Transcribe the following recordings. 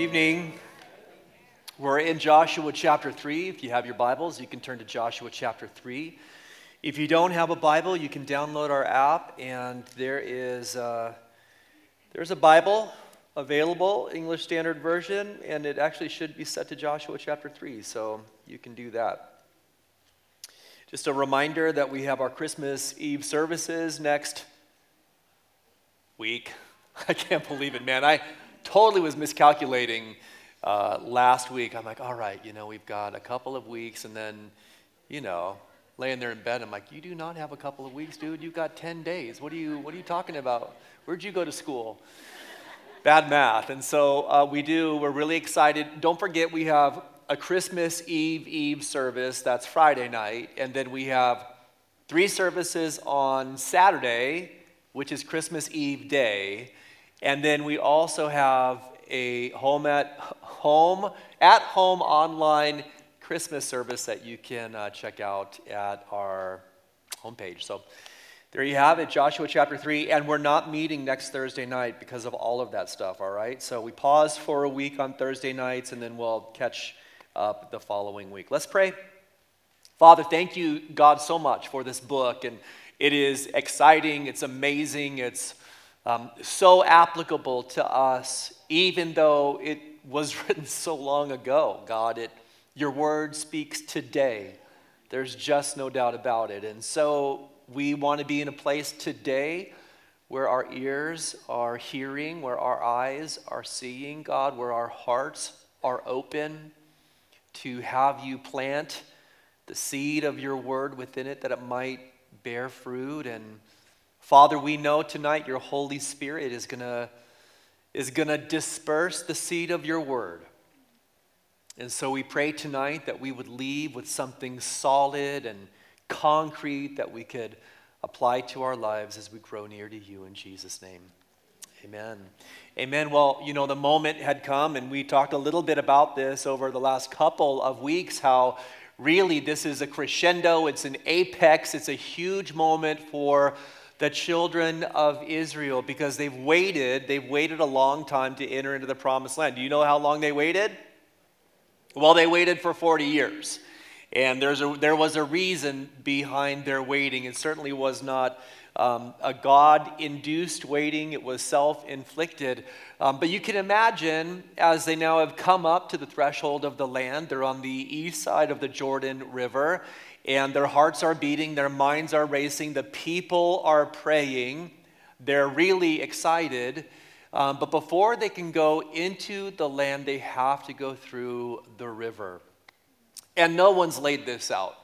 Good evening. We're in Joshua chapter 3. If you have your Bibles, you can turn to Joshua chapter 3. If you don't have a Bible, you can download our app, and there is uh, there's a Bible available, English Standard Version, and it actually should be set to Joshua chapter 3, so you can do that. Just a reminder that we have our Christmas Eve services next week. I can't believe it, man. I totally was miscalculating uh, last week. I'm like, all right, you know, we've got a couple of weeks, and then, you know, laying there in bed, I'm like, you do not have a couple of weeks, dude. You've got 10 days. What are you, what are you talking about? Where'd you go to school? Bad math. And so uh, we do, we're really excited. Don't forget, we have a Christmas Eve Eve service, that's Friday night, and then we have three services on Saturday, which is Christmas Eve day. And then we also have a home at home at home online Christmas service that you can uh, check out at our homepage. So there you have it, Joshua chapter 3. And we're not meeting next Thursday night because of all of that stuff, all right? So we pause for a week on Thursday nights and then we'll catch up the following week. Let's pray. Father, thank you, God, so much for this book. And it is exciting, it's amazing, it's um, so applicable to us, even though it was written so long ago. God, it, your word speaks today. There's just no doubt about it. And so we want to be in a place today where our ears are hearing, where our eyes are seeing, God, where our hearts are open to have you plant the seed of your word within it that it might bear fruit and Father, we know tonight your Holy Spirit is going to is going to disperse the seed of your word. And so we pray tonight that we would leave with something solid and concrete that we could apply to our lives as we grow near to you in Jesus' name. Amen. Amen. Well, you know, the moment had come, and we talked a little bit about this over the last couple of weeks how really this is a crescendo, it's an apex, it's a huge moment for the children of Israel because they've waited, they've waited a long time to enter into the promised land. Do you know how long they waited? Well, they waited for 40 years. And there's a, there was a reason behind their waiting. It certainly was not um, a God induced waiting, it was self inflicted. Um, but you can imagine as they now have come up to the threshold of the land, they're on the east side of the Jordan River and their hearts are beating, their minds are racing, the people are praying, they're really excited. Um, but before they can go into the land, they have to go through the river. And no one's laid this out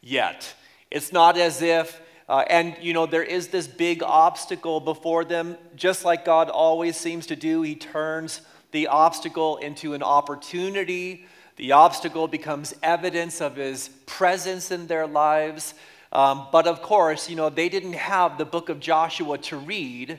yet. It's not as if, uh, and you know, there is this big obstacle before them, just like God always seems to do. He turns the obstacle into an opportunity the obstacle becomes evidence of his presence in their lives. Um, but of course, you know, they didn't have the book of Joshua to read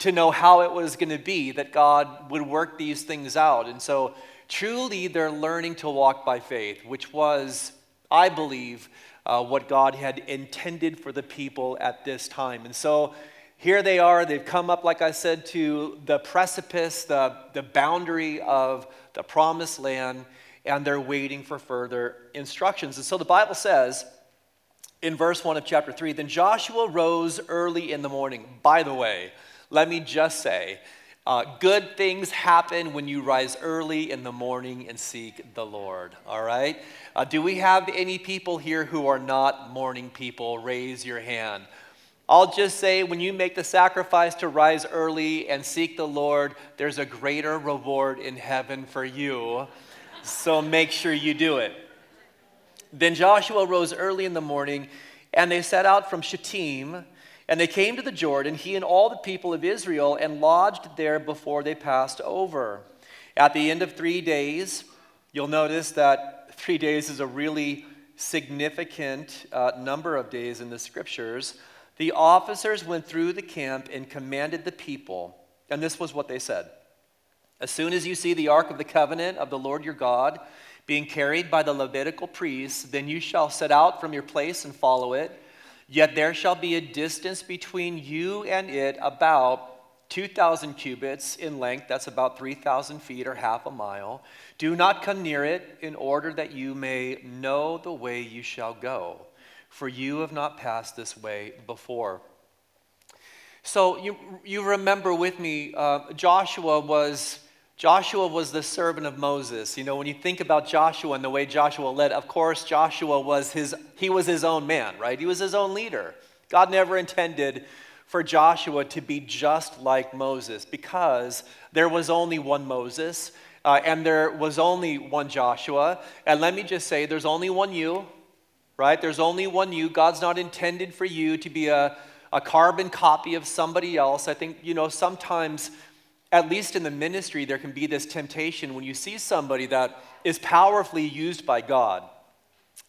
to know how it was going to be that God would work these things out. And so, truly, they're learning to walk by faith, which was, I believe, uh, what God had intended for the people at this time. And so, here they are. They've come up, like I said, to the precipice, the, the boundary of the promised land and they're waiting for further instructions. And so the Bible says in verse 1 of chapter 3 Then Joshua rose early in the morning. By the way, let me just say, uh, good things happen when you rise early in the morning and seek the Lord, all right? Uh, do we have any people here who are not morning people? Raise your hand. I'll just say when you make the sacrifice to rise early and seek the Lord, there's a greater reward in heaven for you so make sure you do it. Then Joshua rose early in the morning, and they set out from Shittim, and they came to the Jordan, he and all the people of Israel, and lodged there before they passed over. At the end of three days, you'll notice that three days is a really significant uh, number of days in the scriptures. The officers went through the camp and commanded the people, and this was what they said. As soon as you see the ark of the covenant of the Lord your God being carried by the Levitical priests, then you shall set out from your place and follow it. Yet there shall be a distance between you and it about 2,000 cubits in length, that's about 3,000 feet or half a mile. Do not come near it in order that you may know the way you shall go, for you have not passed this way before. So you, you remember with me, uh, Joshua was. Joshua was the servant of Moses. You know, when you think about Joshua and the way Joshua led, of course, Joshua was his, he was his own man, right? He was his own leader. God never intended for Joshua to be just like Moses because there was only one Moses uh, and there was only one Joshua. And let me just say, there's only one you, right? There's only one you. God's not intended for you to be a, a carbon copy of somebody else. I think, you know, sometimes, at least in the ministry, there can be this temptation when you see somebody that is powerfully used by God.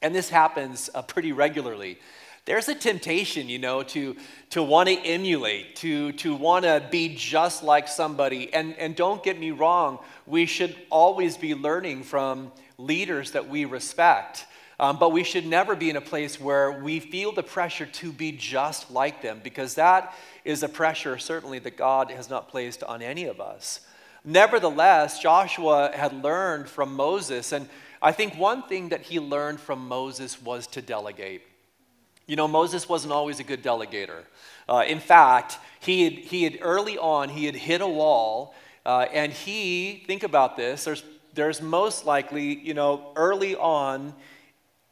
And this happens uh, pretty regularly. There's a temptation, you know, to, to want to emulate, to, to want to be just like somebody. And, and don't get me wrong, we should always be learning from leaders that we respect. Um, but we should never be in a place where we feel the pressure to be just like them, because that is a pressure, certainly, that God has not placed on any of us. Nevertheless, Joshua had learned from Moses, and I think one thing that he learned from Moses was to delegate. You know, Moses wasn't always a good delegator. Uh, in fact, he had, he had early on, he had hit a wall, uh, and he, think about this, there's, there's most likely, you know, early on,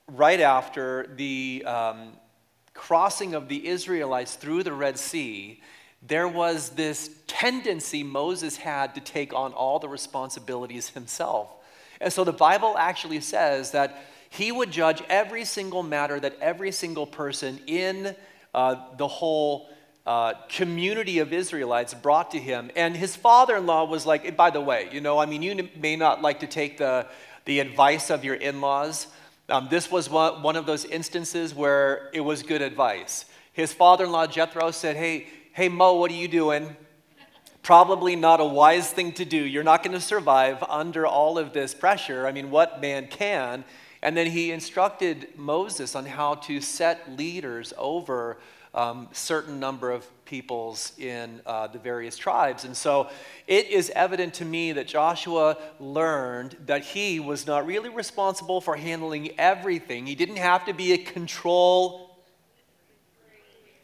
right after the um, crossing of the Israelites through the Red Sea, there was this tendency Moses had to take on all the responsibilities himself. And so the Bible actually says that he would judge every single matter that every single person in uh, the whole uh, community of Israelites brought to him. And his father in law was like, by the way, you know, I mean, you may not like to take the, the advice of your in laws, um, this was one, of those instances where it was good advice. His father in law, Jethro, said, Hey, hey, Mo, what are you doing? Probably not a wise thing to do. You're not going to survive under all of this pressure. I mean, what man can? And then he instructed Moses on how to set leaders over um, certain number of peoples in uh, the various tribes. And so it is evident to me that Joshua learned that he was not really responsible for handling everything. He didn't have to be a control.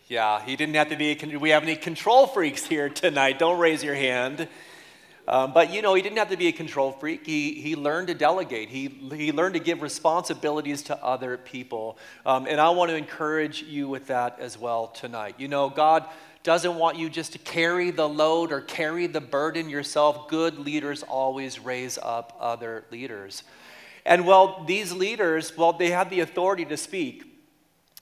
Yeah, he didn't have to be. A, we have any control freaks here tonight? Don't raise your hand. Um, but you know, he didn't have to be a control freak. He, he learned to delegate, he, he learned to give responsibilities to other people. Um, and I want to encourage you with that as well tonight. You know, God doesn't want you just to carry the load or carry the burden yourself. Good leaders always raise up other leaders. And well, these leaders, well, they had the authority to speak.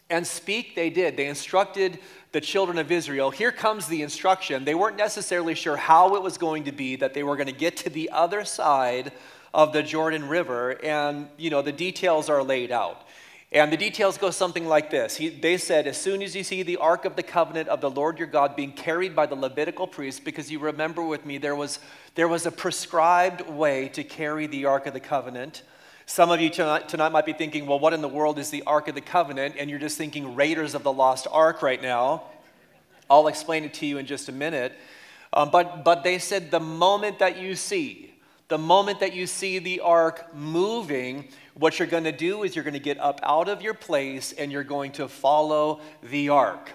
And speak they did. They instructed the children of Israel, here comes the instruction. They weren't necessarily sure how it was going to be that they were going to get to the other side of the Jordan River, and you know the details are laid out. And the details go something like this. He, they said, As soon as you see the Ark of the Covenant of the Lord your God being carried by the Levitical priests, because you remember with me, there was, there was a prescribed way to carry the Ark of the Covenant. Some of you tonight, tonight, might be thinking, well, what in the world is the Ark of the Covenant? And you're just thinking Raiders of the Lost Ark right now. I'll explain it to you in just a minute. Um, but, but they said the moment that you see, the moment that you see the ark moving, what you're going to do is you're going to get up out of your place and you're going to follow the ark.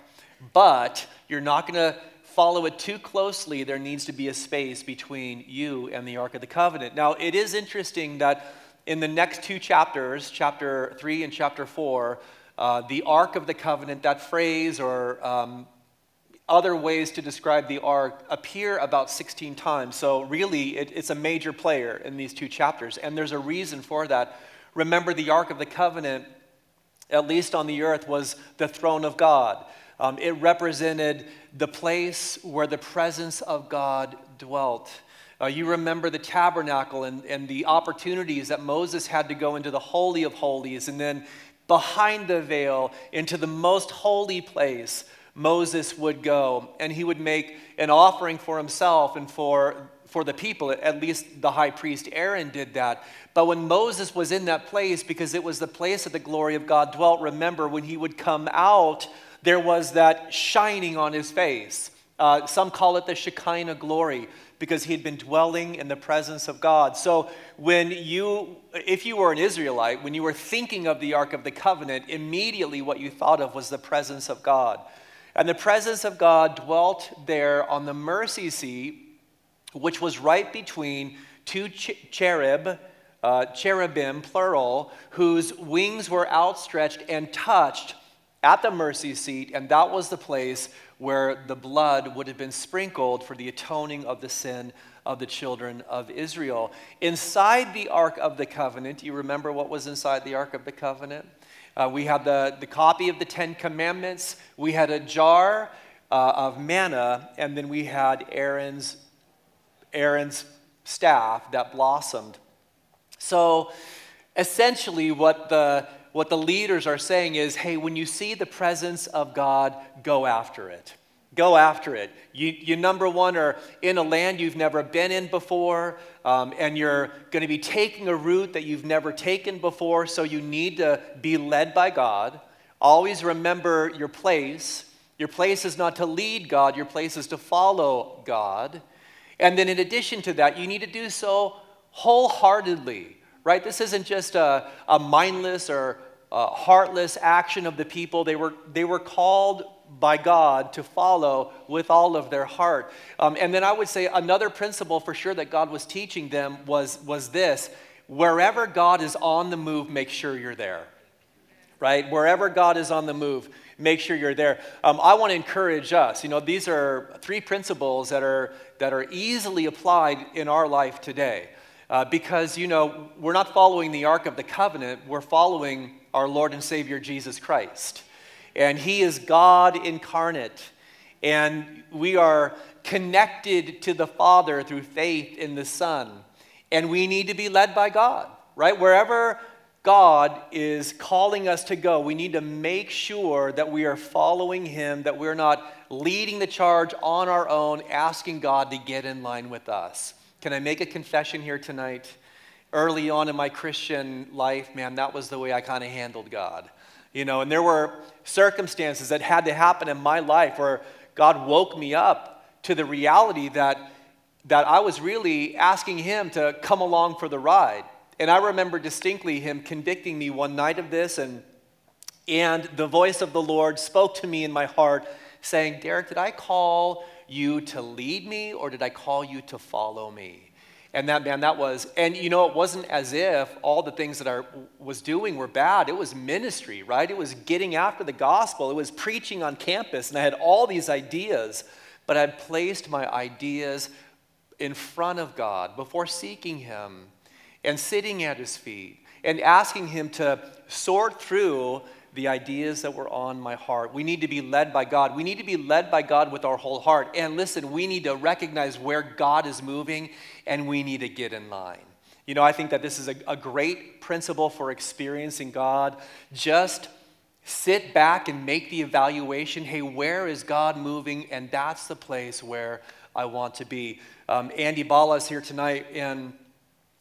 But you're not going to follow it too closely. There needs to be a space between you and the Ark of the Covenant. Now, it is interesting that in the next two chapters, chapter 3 and chapter 4, uh, the Ark of the Covenant, that phrase or um, other ways to describe the ark appear about 16 times. So, really, it, it's a major player in these two chapters. And there's a reason for that. Remember, the Ark of the Covenant, at least on the earth, was the throne of God. Um, it represented the place where the presence of God dwelt. Uh, you remember the tabernacle and, and the opportunities that Moses had to go into the Holy of Holies and then behind the veil into the most holy place. Moses would go and he would make an offering for himself and for, for the people. At least the high priest Aaron did that. But when Moses was in that place, because it was the place that the glory of God dwelt, remember when he would come out, there was that shining on his face. Uh, some call it the Shekinah glory because he had been dwelling in the presence of God. So when you, if you were an Israelite, when you were thinking of the Ark of the Covenant, immediately what you thought of was the presence of God. And the presence of God dwelt there on the mercy seat, which was right between two cherub, uh, cherubim, plural, whose wings were outstretched and touched at the mercy seat, and that was the place where the blood would have been sprinkled for the atoning of the sin of the children of Israel. Inside the Ark of the Covenant, you remember what was inside the Ark of the Covenant? Uh, we had the, the copy of the Ten Commandments, we had a jar uh, of manna, and then we had Aaron's, Aaron's staff that blossomed. So essentially, what the what the leaders are saying is hey, when you see the presence of God, go after it. Go after it. You, you number one, are in a land you've never been in before, um, and you're going to be taking a route that you've never taken before, so you need to be led by God. Always remember your place. Your place is not to lead God, your place is to follow God. And then, in addition to that, you need to do so wholeheartedly right? This isn't just a, a mindless or a heartless action of the people. They were, they were called by God to follow with all of their heart. Um, and then I would say another principle for sure that God was teaching them was, was this wherever God is on the move, make sure you're there. Right? Wherever God is on the move, make sure you're there. Um, I want to encourage us. You know, these are three principles that are, that are easily applied in our life today. Uh, because, you know, we're not following the Ark of the Covenant, we're following our Lord and Savior Jesus Christ. And He is God incarnate. And we are connected to the Father through faith in the Son. And we need to be led by God, right? Wherever God is calling us to go, we need to make sure that we are following Him, that we're not leading the charge on our own, asking God to get in line with us. Can I make a confession here tonight? Early on in my Christian life, man, that was the way I kind of handled God. You know, and there were circumstances that had to happen in my life where God woke me up to the reality that, that I was really asking Him to come along for the ride. And I remember distinctly Him convicting me one night of this, and, and the voice of the Lord spoke to me in my heart, saying, Derek, did I call you to lead me or did I call you to follow me? And that man, that was, and you know, it wasn't as if all the things that I was doing were bad. It was ministry, right? It was getting after the gospel. It was preaching on campus, and I had all these ideas, but I placed my ideas in front of God before seeking Him and sitting at His feet and asking Him to sort through the ideas that were on my heart. We need to be led by God. We need to be led by God with our whole heart. And listen, we need to recognize where God is moving and we need to get in line. You know, I think that this is a, a great principle for experiencing God. Just sit back and make the evaluation hey, where is God moving? And that's the place where I want to be. Um, Andy Bala is here tonight, and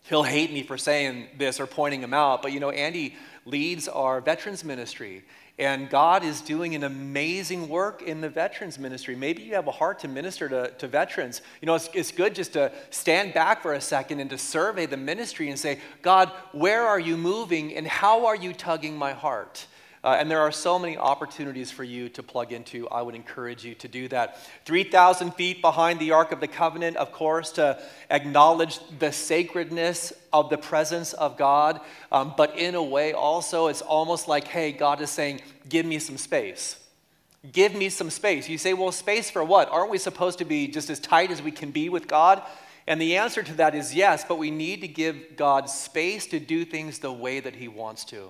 he'll hate me for saying this or pointing him out, but you know, Andy leads our veterans ministry. And God is doing an amazing work in the veterans ministry. Maybe you have a heart to minister to, to veterans. You know, it's, it's good just to stand back for a second and to survey the ministry and say, God, where are you moving and how are you tugging my heart? Uh, and there are so many opportunities for you to plug into. I would encourage you to do that. 3,000 feet behind the Ark of the Covenant, of course, to acknowledge the sacredness of the presence of God. Um, but in a way, also, it's almost like, hey, God is saying, give me some space. Give me some space. You say, well, space for what? Aren't we supposed to be just as tight as we can be with God? And the answer to that is yes, but we need to give God space to do things the way that He wants to.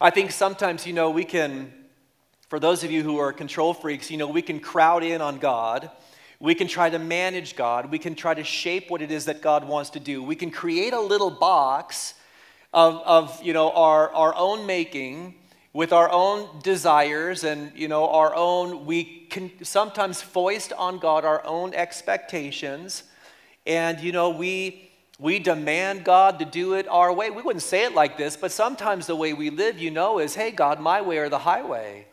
I think sometimes, you know, we can, for those of you who are control freaks, you know, we can crowd in on God. We can try to manage God. We can try to shape what it is that God wants to do. We can create a little box of, of you know, our, our own making with our own desires and you know our own we can sometimes foist on god our own expectations and you know we we demand God to do it our way. We wouldn't say it like this, but sometimes the way we live, you know, is hey, God, my way or the highway.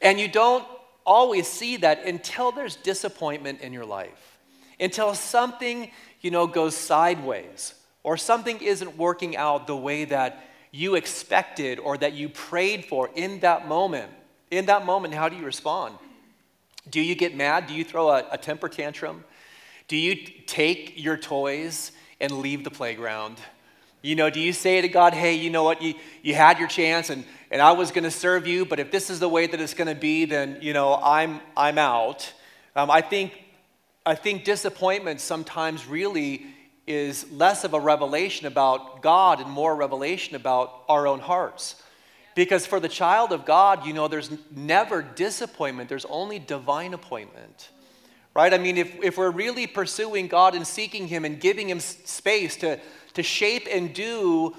And you don't always see that until there's disappointment in your life, until something, you know, goes sideways or something isn't working out the way that you expected or that you prayed for in that moment. In that moment, how do you respond? Do you get mad? Do you throw a, a temper tantrum? Do you take your toys and leave the playground? You know, do you say to God, hey, you know what, you, you had your chance and, and I was going to serve you, but if this is the way that it's going to be, then, you know, I'm, I'm out. Um, I, think, I think disappointment sometimes really is less of a revelation about God and more revelation about our own hearts. Because for the child of God, you know, there's never disappointment, there's only divine appointment. Right? I mean, if, if we're really pursuing God and seeking Him and giving Him space to, to shape and do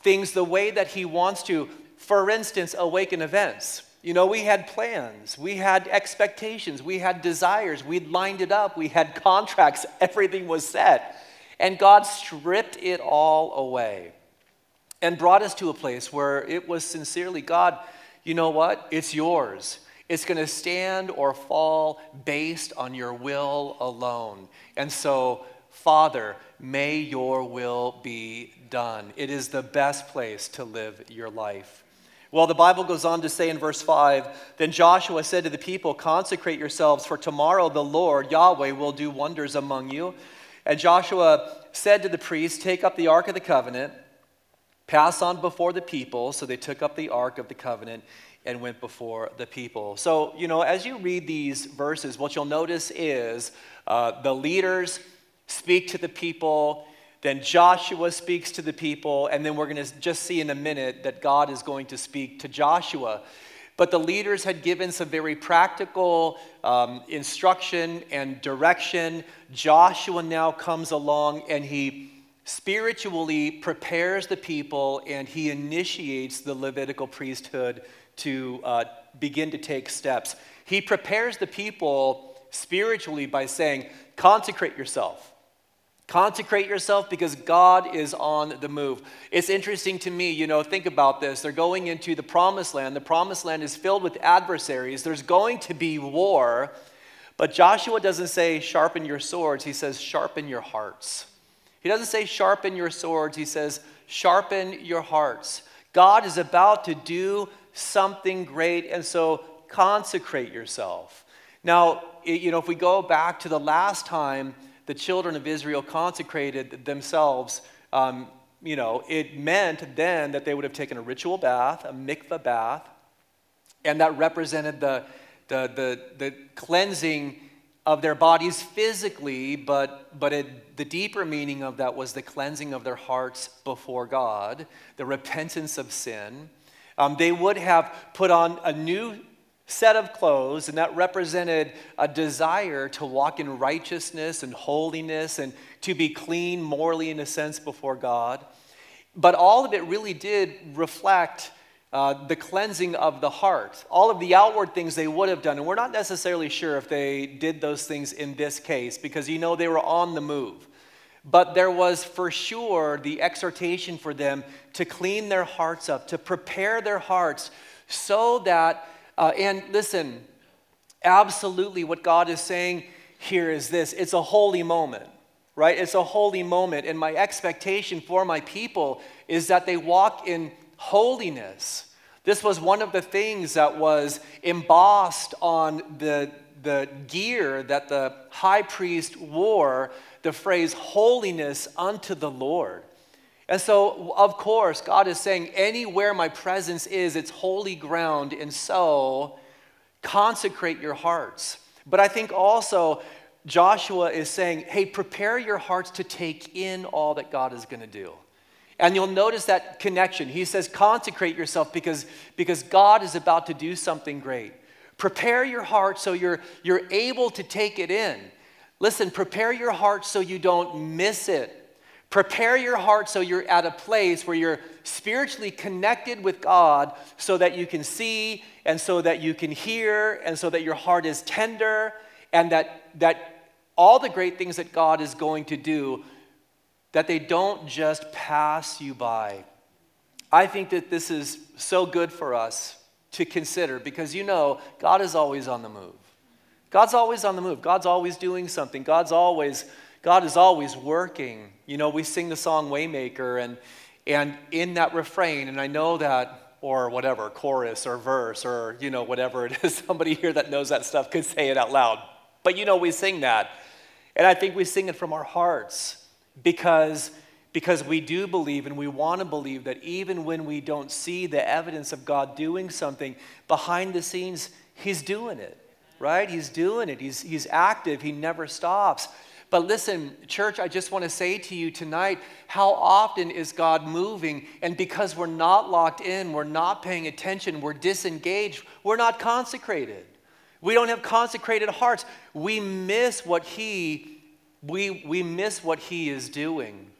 things the way that He wants to, for instance, awaken events. You know, we had plans, we had expectations, we had desires, we'd lined it up, we had contracts, everything was set. And God stripped it all away and brought us to a place where it was sincerely God, you know what? It's yours. It's going to stand or fall based on your will alone. And so, Father, may your will be done. It is the best place to live your life. Well, the Bible goes on to say in verse 5 Then Joshua said to the people, Consecrate yourselves, for tomorrow the Lord, Yahweh, will do wonders among you. And Joshua said to the priests, Take up the Ark of the Covenant, pass on before the people. So they took up the Ark of the Covenant and went before the people. So, you know, as you read these verses, what you'll notice is uh, the leaders speak to the people, then Joshua speaks to the people, and then we're going to just see in a minute that God is going to speak to Joshua. But the leaders had given some very practical um, instruction and direction. Joshua now comes along and he spiritually prepares the people and he initiates the Levitical priesthood to uh, begin to take steps. He prepares the people spiritually by saying, Consecrate yourself. Consecrate yourself because God is on the move. It's interesting to me, you know, think about this. They're going into the promised land. The promised land is filled with adversaries. There's going to be war. But Joshua doesn't say, sharpen your swords. He says, sharpen your hearts. He doesn't say, sharpen your swords. He says, sharpen your hearts. God is about to do something great, and so consecrate yourself. Now, you know, if we go back to the last time the children of Israel consecrated themselves, um, you know, it meant then that they would have taken a ritual bath, a mikvah bath, and that represented the, the, the, the cleansing of their bodies physically, but, but it, the deeper meaning of that was the cleansing of their hearts before God, the repentance of sin. Um, they would have put on a new set of clothes, and that represented a desire to walk in righteousness and holiness and to be clean morally, in a sense, before God. But all of it really did reflect uh, the cleansing of the heart. All of the outward things they would have done, and we're not necessarily sure if they did those things in this case because you know they were on the move. But there was for sure the exhortation for them to clean their hearts up, to prepare their hearts so that uh, and listen, absolutely what God is saying here is this it's a holy moment, right? It's a holy moment. And my expectation for my people is that they walk in holiness. This was one of the things that was embossed on the, the gear that the high priest wore the phrase holiness unto the Lord. And so, of course, God is saying, anywhere my presence is, it's holy ground. And so, consecrate your hearts. But I think also, Joshua is saying, hey, prepare your hearts to take in all that God is going to do. And you'll notice that connection. He says, consecrate yourself because, because God is about to do something great. Prepare your heart so you're, you're able to take it in. Listen, prepare your heart so you don't miss it. Prepare your heart so you're at a place where you're spiritually connected with God so that you can see and so that you can hear and so that your heart is tender and that, that all the great things that God is going to do, that they don't just pass you by. I think that this is so good for us to consider because you know God is always on the move. God's always on the move. God's always doing something. God's always God is always working. You know, we sing the song Waymaker and and in that refrain and I know that or whatever, chorus or verse or you know whatever it is somebody here that knows that stuff could say it out loud. But you know we sing that. And I think we sing it from our hearts because because we do believe and we want to believe that even when we don't see the evidence of God doing something, behind the scenes, He's doing it, right? He's doing it. He's, he's active, He never stops. But listen, church, I just want to say to you tonight how often is God moving? And because we're not locked in, we're not paying attention, we're disengaged, we're not consecrated. We don't have consecrated hearts. We miss what He, we, we miss what He is doing.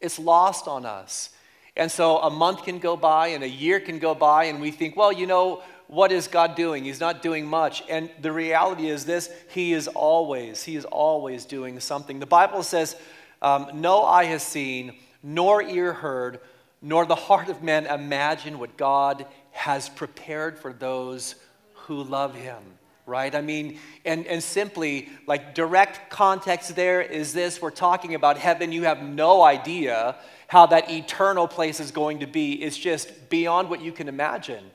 It's lost on us. And so a month can go by and a year can go by, and we think, well, you know, what is God doing? He's not doing much. And the reality is this He is always, He is always doing something. The Bible says, um, No eye has seen, nor ear heard, nor the heart of man imagined what God has prepared for those who love Him right? I mean, and, and simply, like, direct context there is this we're talking about heaven. You have no idea how that eternal place is going to be. It's just beyond what you can imagine.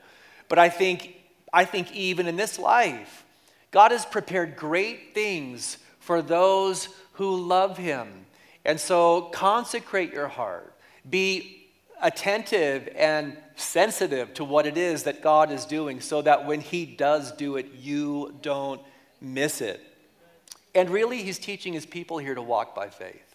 But I think, I think even in this life, God has prepared great things for those who love Him. And so consecrate your heart. Be attentive and sensitive to what it is that God is doing so that when He does do it, you don't miss it. And really, He's teaching His people here to walk by faith.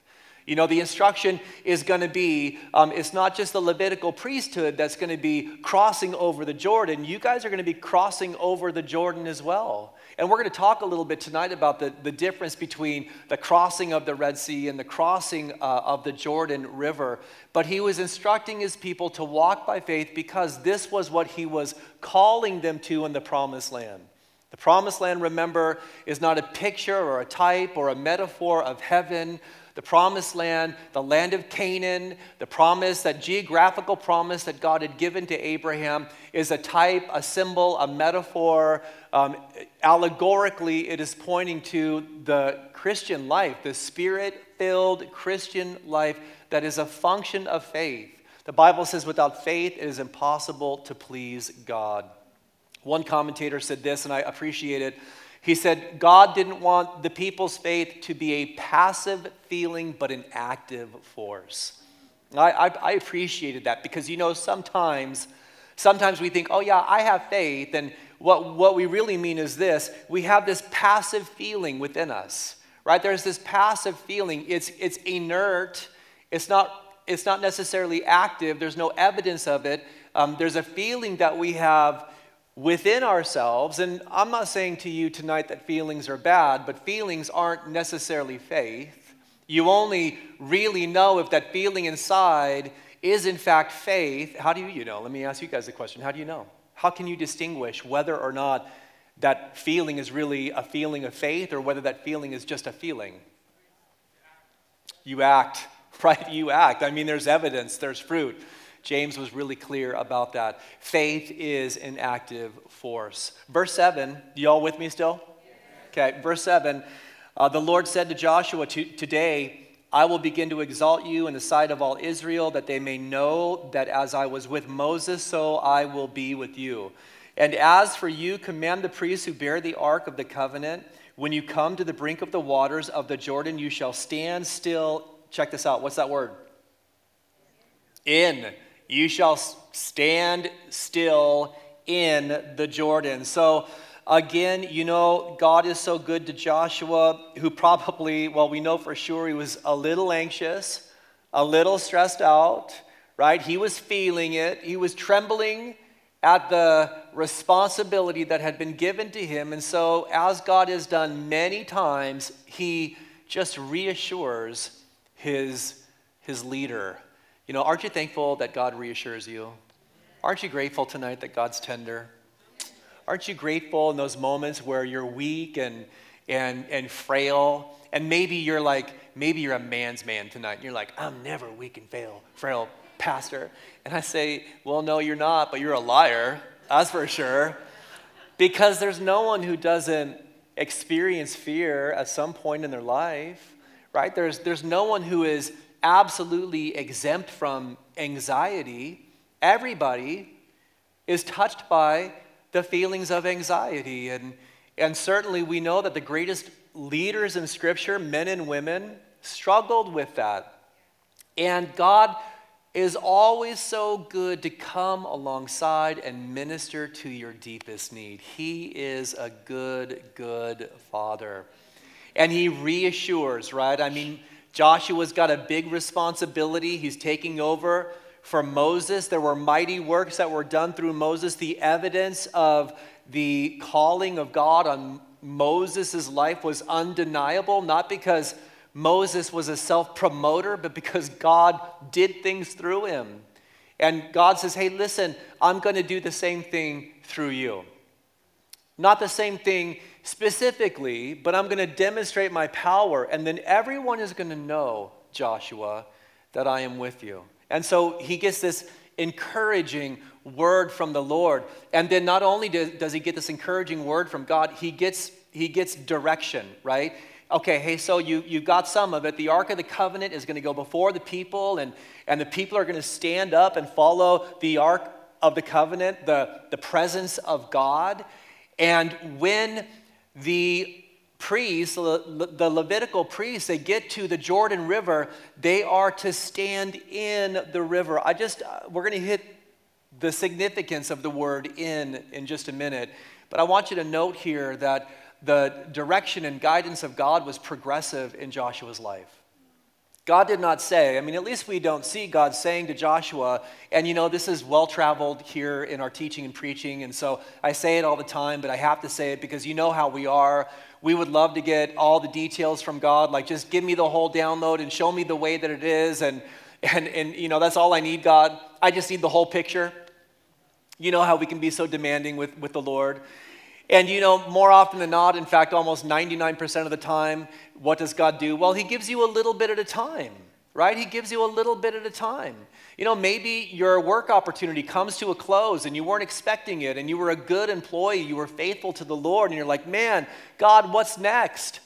You know, the instruction is going to be um, it's not just the Levitical priesthood that's going to be crossing over the Jordan. You guys are going to be crossing over the Jordan as well. And we're going to talk a little bit tonight about the, the difference between the crossing of the Red Sea and the crossing uh, of the Jordan River. But he was instructing his people to walk by faith because this was what he was calling them to in the promised land. The promised land, remember, is not a picture or a type or a metaphor of heaven the promised land, the land of Canaan, the promise, that geographical promise that God had given to Abraham, is a type, a symbol, a metaphor. Um, allegorically, it is pointing to the Christian life, the spirit filled Christian life that is a function of faith. The Bible says, without faith, it is impossible to please God. One commentator said this, and I appreciate it. He said, God didn't want the people's faith to be a passive feeling, but an active force. I, I, I, appreciated that because, you know, sometimes, sometimes we think, oh, yeah, I have faith. And what, what we really mean is this we have this passive feeling within us, right? There's this passive feeling. It's, it's inert, it's not, it's not necessarily active, there's no evidence of it. Um, there's a feeling that we have within ourselves. And I'm not saying to you tonight that feelings are bad, but feelings aren't necessarily faith. You only really know if that feeling inside is in fact faith. How do you, know? Let me ask you guys a question. How do you know? How can you distinguish whether or not that feeling is really a feeling of faith or whether that feeling is just a feeling? You act, right? You act. I mean, there's evidence, there's fruit. James was really clear about that. Faith is an active force. Verse 7, y'all with me still? Okay, verse 7 uh, the Lord said to Joshua, Today I will begin to exalt you in the sight of all Israel, that they may know that as I was with Moses, so I will be with you. And as for you, command the priests who bear the ark of the covenant, when you come to the brink of the waters of the Jordan, you shall stand still. Check this out. What's that word? In you shall stand still in the Jordan. So, again, you know, God is so good to Joshua, who probably, well, we know for sure he was a little anxious, a little stressed out, right? He was feeling it, he was trembling at the responsibility that had been given to him. And so, as God has done many times, he just reassures his, his leader. You know, aren't you thankful that God reassures you? Aren't you grateful tonight that God's tender? Aren't you grateful in those moments where you're weak and, and, and frail? And maybe you're like, maybe you're a man's man tonight. And you're like, I'm never weak and fail, frail, pastor. And I say, well, no, you're not, but you're a liar, That's for sure. Because there's no one who doesn't experience fear at some point in their life, right? There's, there's no one who is absolutely exempt from anxiety. Everybody is touched by the feelings of anxiety. And, and certainly we know that the greatest leaders in Scripture, men and women, struggled with that. And God is always so good to come alongside and minister to your deepest need. He is a good, good father. And he reassures, right? I mean, Joshua's got a big responsibility. He's taking over for Moses. There were mighty works that were done through Moses. The evidence of the calling of God on Moses' life was undeniable, not because Moses was a self promoter, but because God did things through him. And God says, hey, listen, I'm going to do the same thing through you. Not the same thing specifically, but I'm going to demonstrate my power. And then everyone is going to know, Joshua, that I am with you. And so he gets this encouraging word from the Lord. And then not only does he get this encouraging word from God, he gets, he gets direction, right? okay, hey, so you, you got some of it. The Ark of the Covenant is going to go before the people, and, and the people are going to stand up and follow the Ark of the Covenant, the, the presence of God. And when the priests, the Levitical priests, they get to the Jordan River, they are to stand in the river. I just, uh, we're going to hit the significance of the word in in just a minute. But I want you to note here that the direction and guidance of God was progressive in Joshua's life. God did not say, I mean, at least we don't see God saying to Joshua, and you know, this is well traveled here in our teaching and preaching, and so I say it all the time, but I have to say it because you know how we are. We would love to get all the details from God, like just give me the whole download and show me the way that it is, and, and, and you know, that's all I need, God. I just need the whole picture. You know how we can be so demanding with, with the Lord. And you know, more often than not, in fact, almost 99% of the time, what does God do? Well, He gives you a little bit at a time, right? He gives you a little bit at a time. You know, maybe your work opportunity comes to a close and you weren't expecting it, and you were a good employee, you were faithful to the Lord, and you're like, man, God, what's next?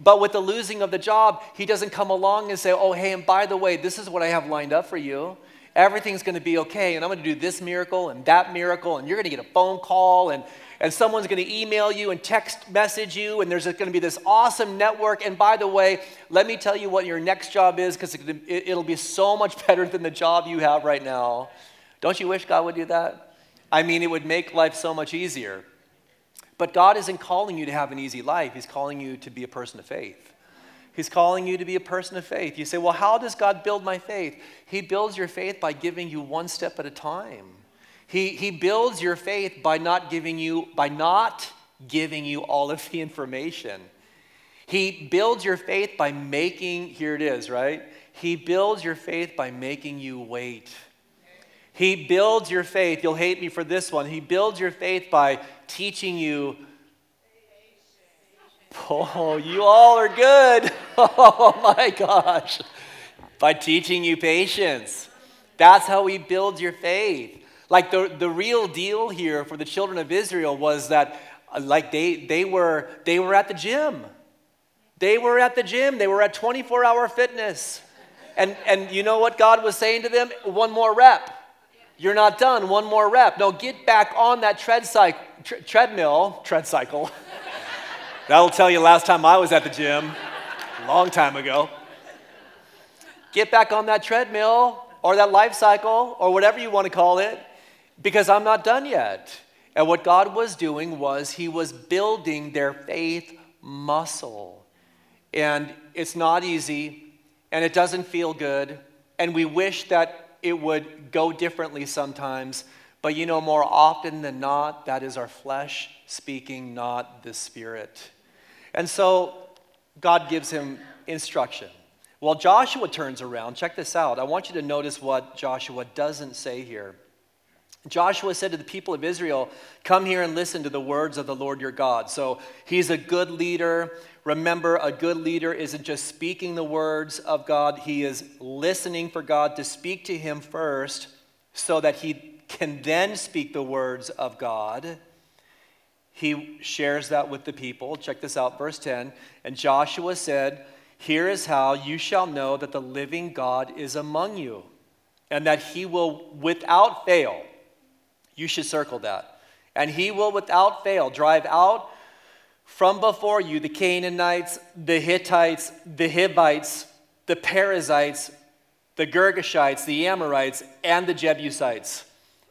But with the losing of the job, He doesn't come along and say, oh, hey, and by the way, this is what I have lined up for you everything's going to be okay and i'm going to do this miracle and that miracle and you're going to get a phone call and and someone's going to email you and text message you, and there's going to be this awesome network. And by the way, let me tell you what your next job is because it'll be so much better than the job you have right now. Don't you wish God would do that? I mean, it would make life so much easier. But God isn't calling you to have an easy life, He's calling you to be a person of faith. He's calling you to be a person of faith. You say, Well, how does God build my faith? He builds your faith by giving you one step at a time. He, he builds your faith by not giving you, by not giving you all of the information. He builds your faith by making, here it is, right? He builds your faith by making you wait. He builds your faith, you'll hate me for this one. He builds your faith by teaching you. Oh, you all are good. Oh my gosh. By teaching you patience. That's how he builds your faith. Like the, the real deal here for the children of Israel was that uh, like they, they, were, they were at the gym. They were at the gym. They were at 24 hour fitness. And, and you know what God was saying to them? One more rep. You're not done. One more rep. No, get back on that tread cycle, tre- treadmill, tread cycle. That'll tell you last time I was at the gym, long time ago. Get back on that treadmill or that life cycle or whatever you want to call it because I'm not done yet. And what God was doing was He was building their faith muscle. And it's not easy, and it doesn't feel good, and we wish that it would go differently sometimes. But you know, more often than not, that is our flesh speaking, not the spirit. And so God gives him instruction. Well, Joshua turns around. Check this out. I want you to notice what Joshua doesn't say here. Joshua said to the people of Israel, Come here and listen to the words of the Lord your God. So he's a good leader. Remember, a good leader isn't just speaking the words of God, he is listening for God to speak to him first so that he can then speak the words of God. He shares that with the people. Check this out, verse 10. And Joshua said, Here is how you shall know that the living God is among you, and that he will without fail, you should circle that, and he will without fail drive out from before you the Canaanites, the Hittites, the Hivites, the Perizzites, the Girgashites, the Amorites, and the Jebusites.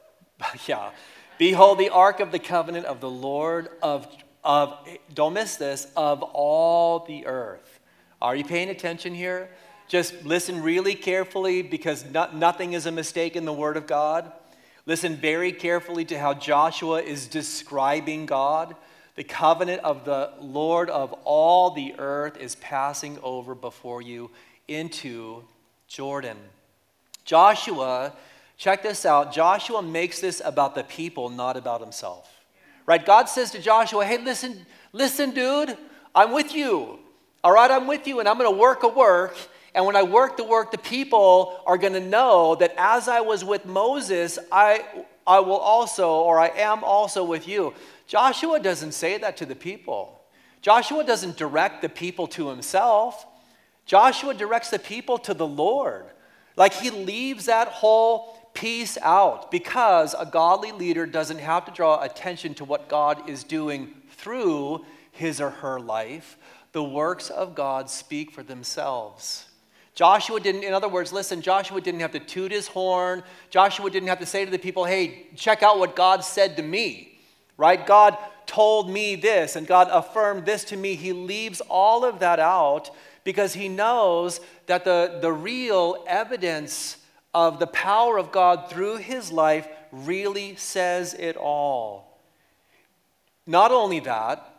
yeah. Behold, the ark of the covenant of the Lord of, of, don't miss this, of all the earth. Are you paying attention here? Just listen really carefully because not, nothing is a mistake in the Word of God. Listen very carefully to how Joshua is describing God. The covenant of the Lord of all the earth is passing over before you into Jordan. Joshua Check this out. Joshua makes this about the people, not about himself. Right? God says to Joshua, hey, listen, listen, dude, I'm with you. All right, I'm with you, and I'm going to work a work. And when I work the work, the people are going to know that as I was with Moses, I, I will also, or I am also with you. Joshua doesn't say that to the people. Joshua doesn't direct the people to himself. Joshua directs the people to the Lord. Like he leaves that whole piece out because a godly leader doesn't have to draw attention to what God is doing through his or her life. The works of God speak for themselves. Joshua didn't, in other words, listen, Joshua didn't have to toot his horn. Joshua didn't have to say to the people, hey, check out what God said to me, right? God told me this and God affirmed this to me. He leaves all of that out because he knows that the, the real evidence of the power of God through his life really says it all. Not only that,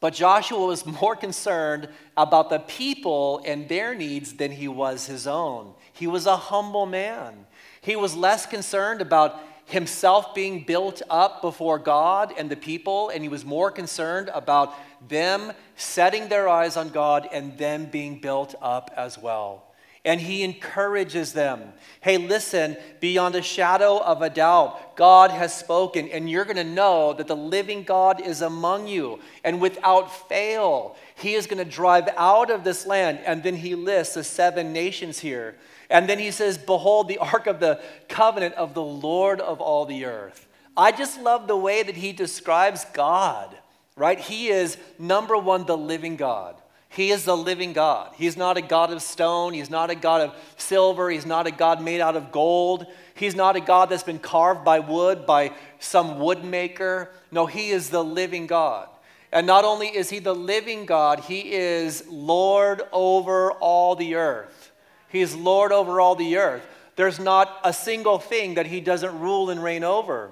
but Joshua was more concerned about the people and their needs than he was his own. He was a humble man. He was less concerned about himself being built up before God and the people, and he was more concerned about them setting their eyes on God and them being built up as well and he encourages them. Hey, listen, beyond a shadow of a doubt, God has spoken, and you're going to know that the living God is among you. And without fail, he is going to drive out of this land. And then he lists the seven nations here. And then he says, Behold, the ark of the covenant of the Lord of all the earth. I just love the way that he describes God, right? He is number one, the living God. He is the living God. He's not a God of stone. He's not a God of silver. He's not a God made out of gold. He's not a God that's been carved by wood by some woodmaker. No, He is the living God. And not only is He the living God, He is Lord over all the earth. He is Lord over all the earth. There's not a single thing that He doesn't rule and reign over.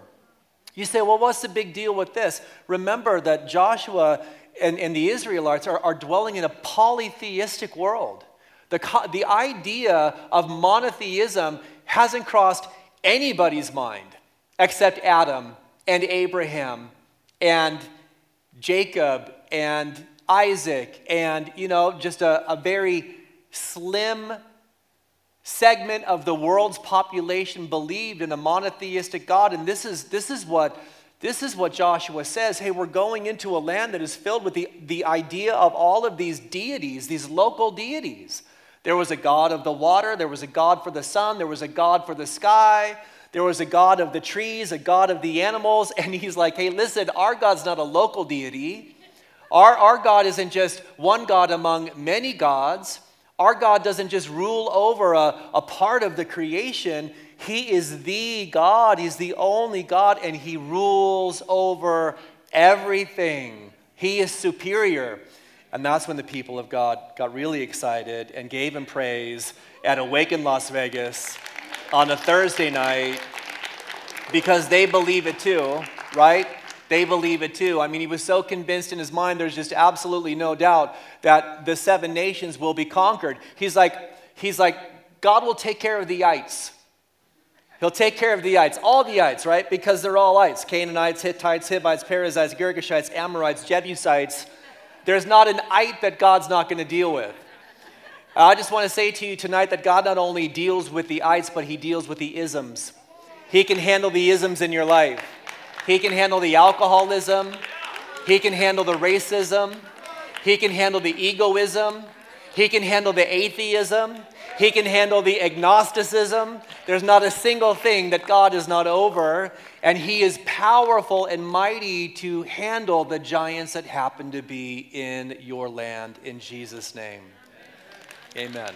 You say, well, what's the big deal with this? Remember that Joshua and, and the Israelites are, are dwelling in a polytheistic world. The, the idea of monotheism hasn't crossed anybody's mind except Adam and Abraham and Jacob and Isaac and, you know, just a, a very slim segment of the world's population believed in a monotheistic God. And this is, this is what this is what Joshua says hey, we're going into a land that is filled with the, the idea of all of these deities, these local deities. There was a God of the water, there was a God for the sun, there was a God for the sky, there was a God of the trees, a God of the animals. And he's like, hey, listen, our God's not a local deity. Our, our God isn't just one God among many gods. Our God doesn't just rule over a, a part of the creation, he is the God, He's the only God, and He rules over everything. He is superior. And that's when the people of God got really excited and gave Him praise at Awaken Las Vegas on a Thursday night because they believe it too, right? They believe it too. I mean, he was so convinced in his mind, there's just absolutely no doubt that the seven nations will be conquered. He's like, he's like, God will take care of the ites. He'll take care of the ites, all the ites, right? Because they're all ites Canaanites, Hittites, Hivites, Perizzites, Girgashites, Amorites, Jebusites. There's not an ite that God's not going to deal with. I just want to say to you tonight that God not only deals with the ites, but he deals with the isms. He can handle the isms in your life. He can handle the alcoholism. He can handle the racism. He can handle the egoism. He can handle the atheism. He can handle the agnosticism. There's not a single thing that God is not over. And He is powerful and mighty to handle the giants that happen to be in your land in Jesus' name. Amen.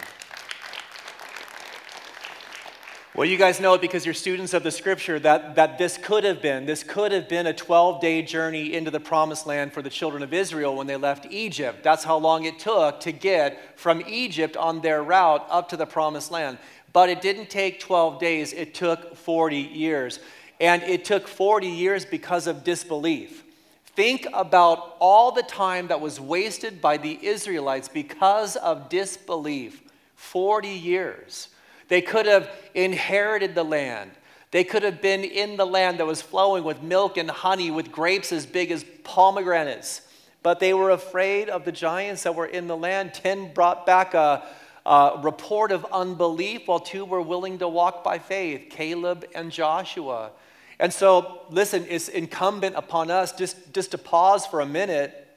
Well, you guys know it because you're students of the scripture that, that this could have been, this could have been a 12 day journey into the promised land for the children of Israel when they left Egypt. That's how long it took to get from Egypt on their route up to the promised land. But it didn't take 12 days, it took 40 years. And it took 40 years because of disbelief. Think about all the time that was wasted by the Israelites because of disbelief. 40 years. They could have inherited the land. They could have been in the land that was flowing with milk and honey, with grapes as big as pomegranates. But they were afraid of the giants that were in the land. Ten brought back a, a report of unbelief, while two were willing to walk by faith Caleb and Joshua. And so, listen, it's incumbent upon us just, just to pause for a minute.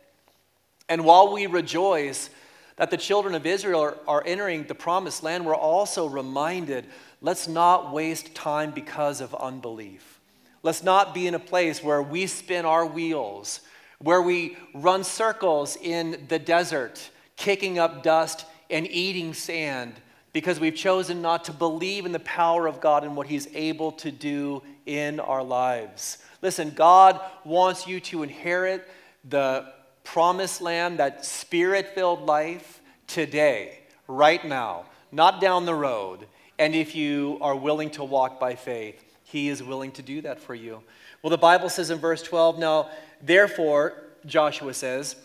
And while we rejoice, that the children of Israel are, are entering the promised land, we're also reminded let's not waste time because of unbelief. Let's not be in a place where we spin our wheels, where we run circles in the desert, kicking up dust and eating sand because we've chosen not to believe in the power of God and what He's able to do in our lives. Listen, God wants you to inherit the promised land, that spirit filled life today, right now, not down the road. And if you are willing to walk by faith, He is willing to do that for you. Well, the Bible says in verse 12, now, therefore, Joshua says,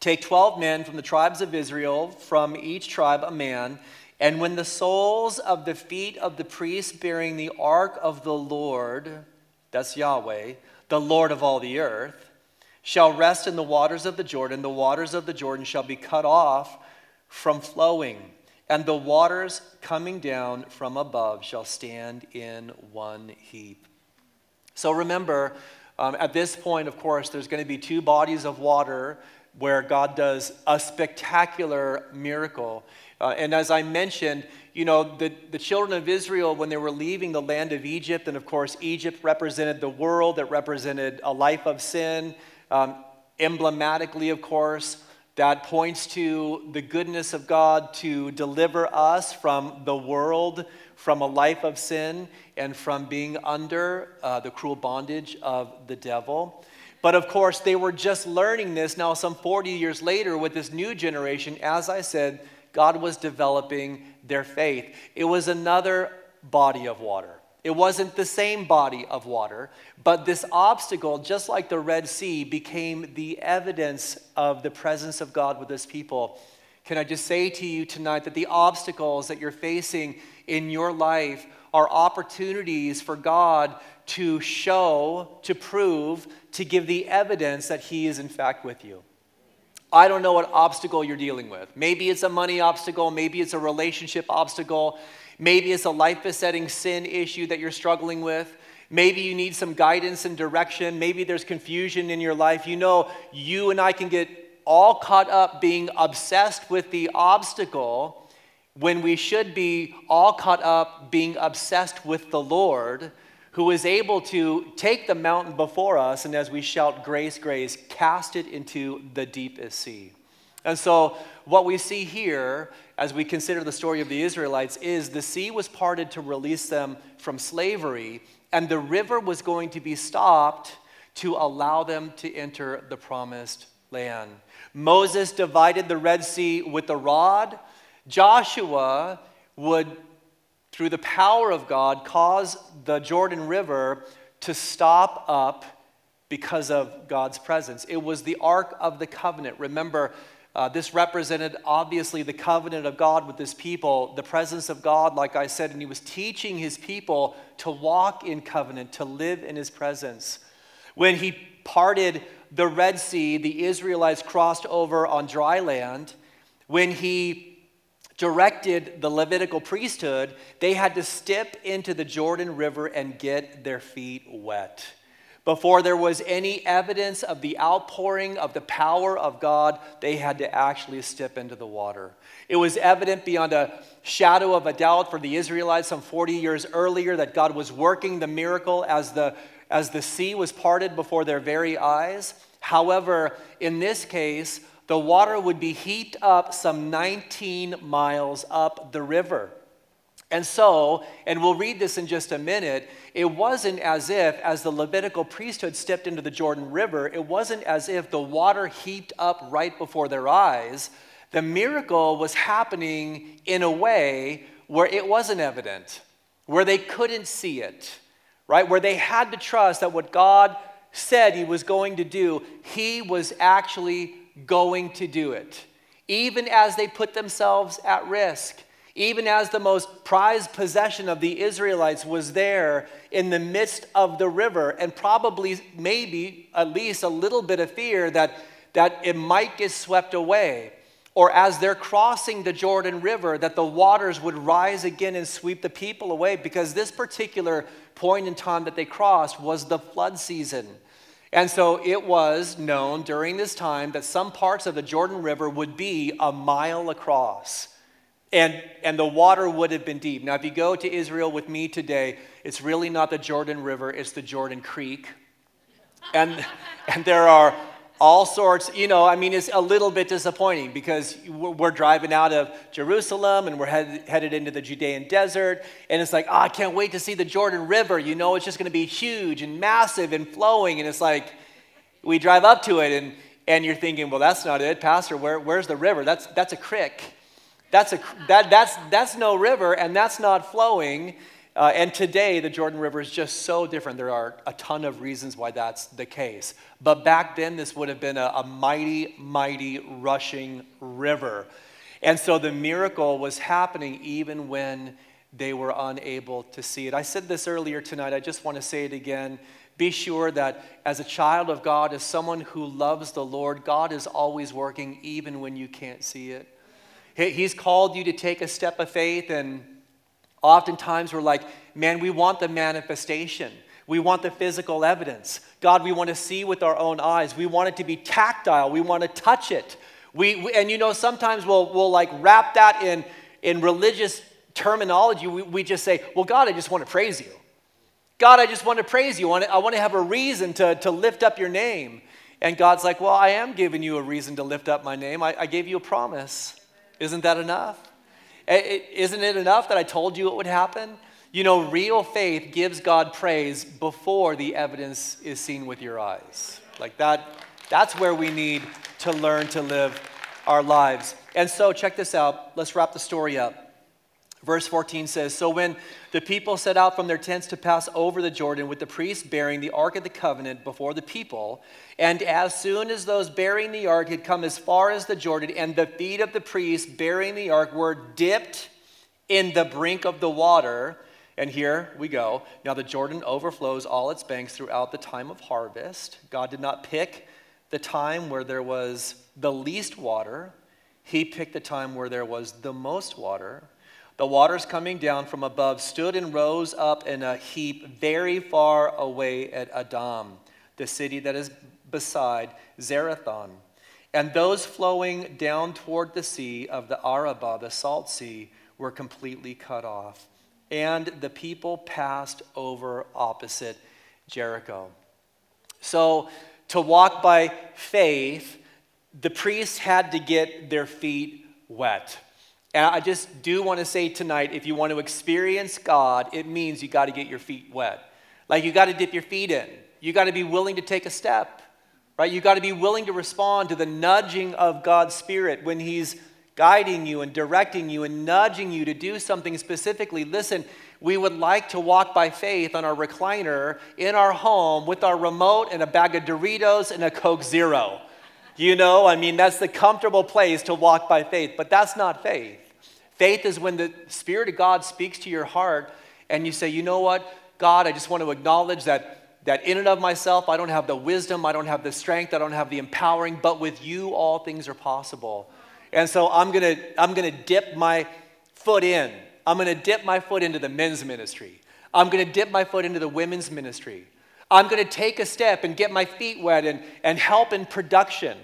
take 12 men from the tribes of Israel, from each tribe a man. And when the soles of the feet of the priests bearing the ark of the Lord, that's Yahweh, the Lord of all the earth, shall rest in the waters of the Jordan, the waters of the Jordan shall be cut off from flowing, and the waters coming down from above shall stand in one heap. So remember, um, at this point, of course, there's going to be two bodies of water where God does a spectacular miracle. Uh, and as I mentioned, you know, the, the children of Israel, when they were leaving the land of Egypt, and of course, Egypt represented the world, that represented a life of sin. Um, emblematically, of course, that points to the goodness of God to deliver us from the world, from a life of sin, and from being under uh, the cruel bondage of the devil. But of course, they were just learning this now, some 40 years later, with this new generation. As I said, God was developing their faith. It was another body of water. It wasn't the same body of water, but this obstacle, just like the Red Sea, became the evidence of the presence of God with his people. Can I just say to you tonight that the obstacles that you're facing in your life are opportunities for God to show, to prove, to give the evidence that He is in fact with you. I don't know what obstacle you're dealing with. Maybe it's a money obstacle, maybe it's a relationship obstacle, Maybe it's a life besetting sin issue that you're struggling with. Maybe you need some guidance and direction. Maybe there's confusion in your life. You know, you and I can get all caught up being obsessed with the obstacle when we should be all caught up being obsessed with the Lord who is able to take the mountain before us and as we shout grace, grace, cast it into the deepest sea. And so, what we see here as we consider the story of the Israelites is the sea was parted to release them from slavery, and the river was going to be stopped to allow them to enter the promised land. Moses divided the Red Sea with the rod. Joshua would, through the power of God, cause the Jordan River to stop up because of God's presence. It was the Ark of the Covenant. Remember, uh, this represented obviously the covenant of God with his people, the presence of God, like I said, and he was teaching his people to walk in covenant, to live in his presence. When he parted the Red Sea, the Israelites crossed over on dry land. When he directed the Levitical priesthood, they had to step into the Jordan River and get their feet wet. Before there was any evidence of the outpouring of the power of God, they had to actually step into the water. It was evident beyond a shadow of a doubt for the Israelites some 40 years earlier that God was working the miracle as the, as the sea was parted before their very eyes. However, in this case, the water would be heaped up some 19 miles up the river. And so, and we'll read this in just a minute, it wasn't as if, as the Levitical priesthood stepped into the Jordan River, it wasn't as if the water heaped up right before their eyes. The miracle was happening in a way where it wasn't evident, where they couldn't see it, right? Where they had to trust that what God said He was going to do, He was actually going to do it, even as they put themselves at risk even as the most prized possession of the Israelites was there in the midst of the river, and probably, maybe, at least a little bit of fear that, that it might get swept away. Or as they're crossing the Jordan River, that the waters would rise again and sweep the people away, because this particular point in time that they crossed was the flood season. And so it was known during this time that some parts of the Jordan River would be a mile across and, and the water would have been deep. Now, if you go to Israel with me today, it's really not the Jordan River, it's the Jordan Creek. And, and there are all sorts, you know, I mean, it's a little bit disappointing because we're driving out of Jerusalem and we're head, headed into the Judean desert. And it's like, oh, I can't wait to see the Jordan River. You know, it's just going to be huge and massive and flowing. And it's like, we drive up to it and, and you're thinking, well, that's not it. Pastor, where, where's the river? That's, that's a creek. That's, a, that, that's, that's no river and that's not flowing. Uh, and today, the Jordan River is just so different. There are a ton of reasons why that's the case. But back then, this would have been a, a mighty, mighty rushing river. And so the miracle was happening even when they were unable to see it. I said this earlier tonight. I just want to say it again. Be sure that as a child of God, as someone who loves the Lord, God is always working even when you can't see it. He's called you to take a step of faith, and oftentimes we're like, man, we want the manifestation. We want the physical evidence. God, we want to see with our own eyes. We want it to be tactile. We want to touch it. We, we and you know, sometimes we'll, we'll like wrap that in, in religious terminology. We, we just say, well, God, I just want to praise you. God, I just want to praise you. I want to, have a reason to, to lift up your name. And God's like, well, I am giving you a reason to lift up my name. I, I gave you a promise. Isn't that enough? Isn't it enough that I told you it would happen? You know, real faith gives God praise before the evidence is seen with your eyes. Like that, that's where we need to learn to live our lives. And so, check this out. Let's wrap the story up. Verse 14 says So when the people set out from their tents to pass over the Jordan with the priests bearing the Ark of the Covenant before the people, and as soon as those bearing the Ark had come as far as the Jordan, and the feet of the priests bearing the Ark were dipped in the brink of the water, and here we go. Now the Jordan overflows all its banks throughout the time of harvest. God did not pick the time where there was the least water, He picked the time where there was the most water. The waters coming down from above stood and rose up in a heap very far away at Adam, the city that is beside Zarethan. And those flowing down toward the sea of the Arabah, the salt sea, were completely cut off. And the people passed over opposite Jericho. So, to walk by faith, the priests had to get their feet wet. And I just do want to say tonight if you want to experience God, it means you got to get your feet wet. Like you got to dip your feet in. You got to be willing to take a step, right? You got to be willing to respond to the nudging of God's Spirit when He's guiding you and directing you and nudging you to do something specifically. Listen, we would like to walk by faith on our recliner in our home with our remote and a bag of Doritos and a Coke Zero. You know, I mean, that's the comfortable place to walk by faith, but that's not faith. Faith is when the Spirit of God speaks to your heart and you say, you know what, God, I just want to acknowledge that, that in and of myself, I don't have the wisdom, I don't have the strength, I don't have the empowering, but with you, all things are possible. And so I'm to I'm to dip my foot in. I'm to dip my foot into the men's ministry. I'm to dip my foot into the women's ministry. I'm to take a step and get my feet wet and, and help in production.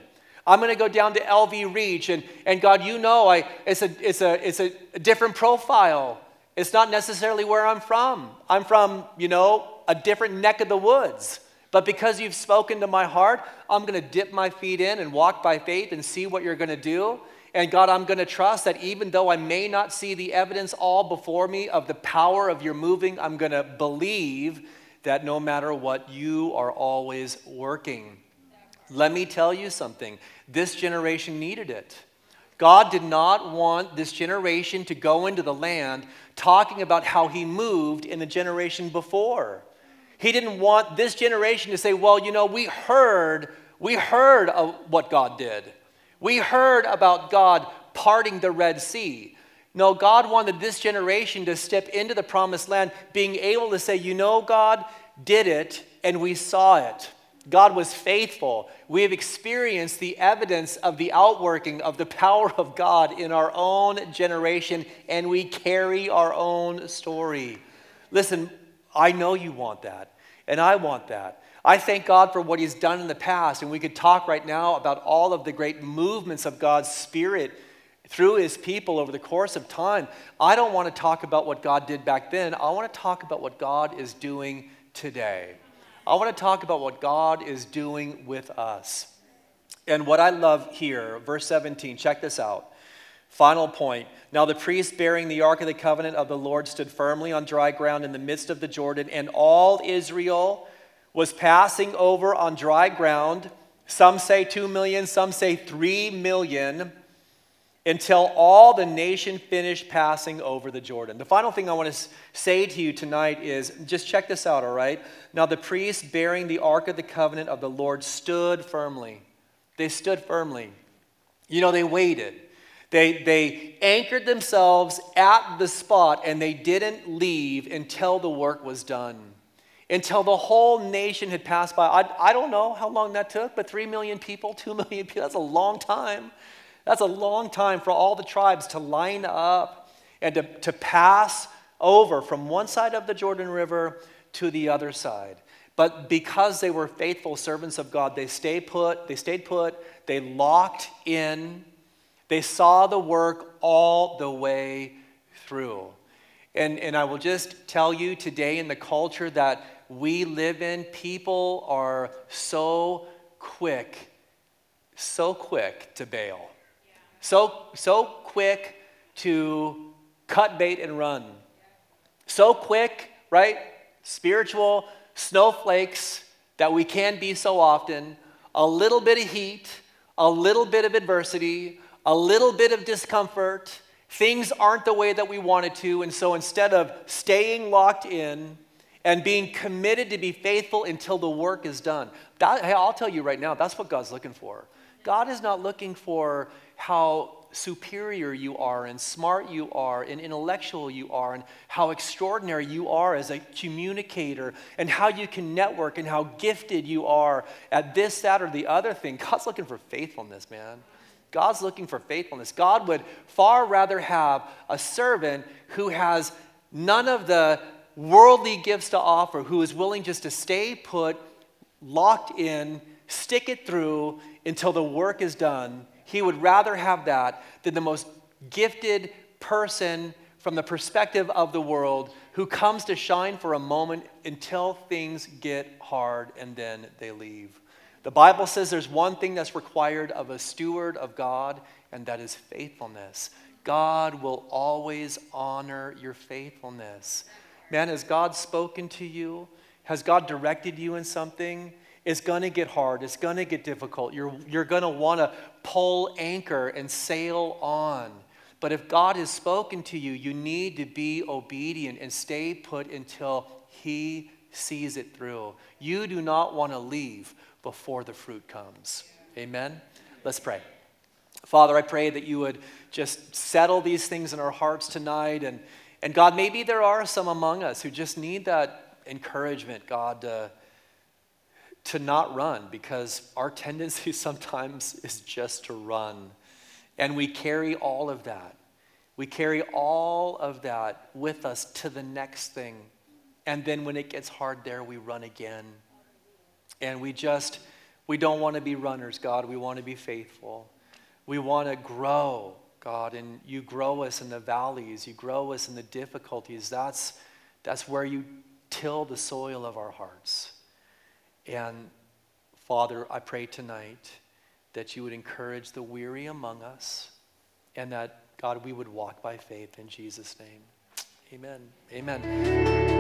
I'm going to go down to LV Reach, and, and God, you know, I, it's, a, it's, a, it's a different profile. It's not necessarily where I'm from. I'm from, you know, a different neck of the woods. But because you've spoken to my heart, I'm going to dip my feet in and walk by faith and see what you're going to do. And God, I'm going to trust that even though I may not see the evidence all before me of the power of your moving, I'm going to believe that no matter what, you are always working. Let me tell you something this generation needed it. God did not want this generation to go into the land talking about how he moved in the generation before. He didn't want this generation to say, well, you know, we heard, we heard of what God did. We heard about God parting the Red Sea. No, God wanted this generation to step into the promised land, being able to say, you know, God did it and we saw it. God was faithful. We have experienced the evidence of the outworking of the power of God in our own generation, and we carry our own story. Listen, I know you want that, and I want that. I thank God for what He's done in the past, and we could talk right now about all of the great movements of God's Spirit through His people over the course of time. I don't want to talk about what God did back then, I want to talk about what God is doing today. I want to talk about what God is doing with us. And what I love here, verse 17, check this out. Final point. Now the priest bearing the ark of the covenant of the Lord stood firmly on dry ground in the midst of the Jordan, and all Israel was passing over on dry ground. Some say 2 million, some say 3 million until all the nation finished passing over the Jordan. The final thing I want to say to you tonight is just check this out, all right? Now, the priests bearing the Ark of the Covenant of the Lord stood firmly. They stood firmly. You know, they waited. They, they anchored themselves at the spot and they didn't leave until the work was done, until the whole nation had passed by. I, I don't know how long that took, but 3 million people, 2 million people, that's a long time. That's a long time for all the tribes to line up and to, to pass over from one side of the Jordan River to the other side. But because they were faithful servants of God, they stayed put, they stayed put, they locked in, they saw the work all the way through. And, and I will just tell you today in the culture that we live in, people are so quick, so quick to bail. So, so quick to cut bait and run. So quick, right? Spiritual snowflakes that we can be so often. A little bit of heat, a little bit of adversity, a little bit of discomfort. Things aren't the way that we wanted to. And so instead of staying locked in, and being committed to be faithful until the work is done. That, hey, I'll tell you right now, that's what God's looking for. God is not looking for how superior you are and smart you are and intellectual you are and how extraordinary you are as a communicator and how you can network and how gifted you are at this, that, or the other thing. God's looking for faithfulness, man. God's looking for faithfulness. God would far rather have a servant who has none of the worldly gifts to offer, who is willing just to stay put, locked in, stick it through until the work is done he would rather have that than the most gifted person from the perspective of the world who comes to shine for a moment until things get hard and then they leave. The Bible says there's one thing that's required of a steward of God, and that is faithfulness. God will always honor your faithfulness. Man, has God spoken to you? Has God directed you in something? It's going to get hard. It's going to get difficult. You're, you're going to want to pull anchor and sail on. But if God has spoken to you, you need to be obedient and stay put until He sees it through. You do not want to leave before the fruit comes. Amen? Let's pray. Father, I pray that you would just settle these things in our hearts tonight. And, and God, maybe there are some among us who just need that encouragement, God, to to not run because our tendency sometimes is just to run. And we carry all of that. We carry all of that with us to the next thing. And then when it gets hard there, we run again. And we just, we don't want to be runners, God. We want to be faithful. We want to grow, God. And you grow us in the valleys, you grow us in the difficulties. That's, that's where you till the soil of our hearts. And Father, I pray tonight that you would encourage the weary among us and that, God, we would walk by faith in Jesus' name. Amen. Amen.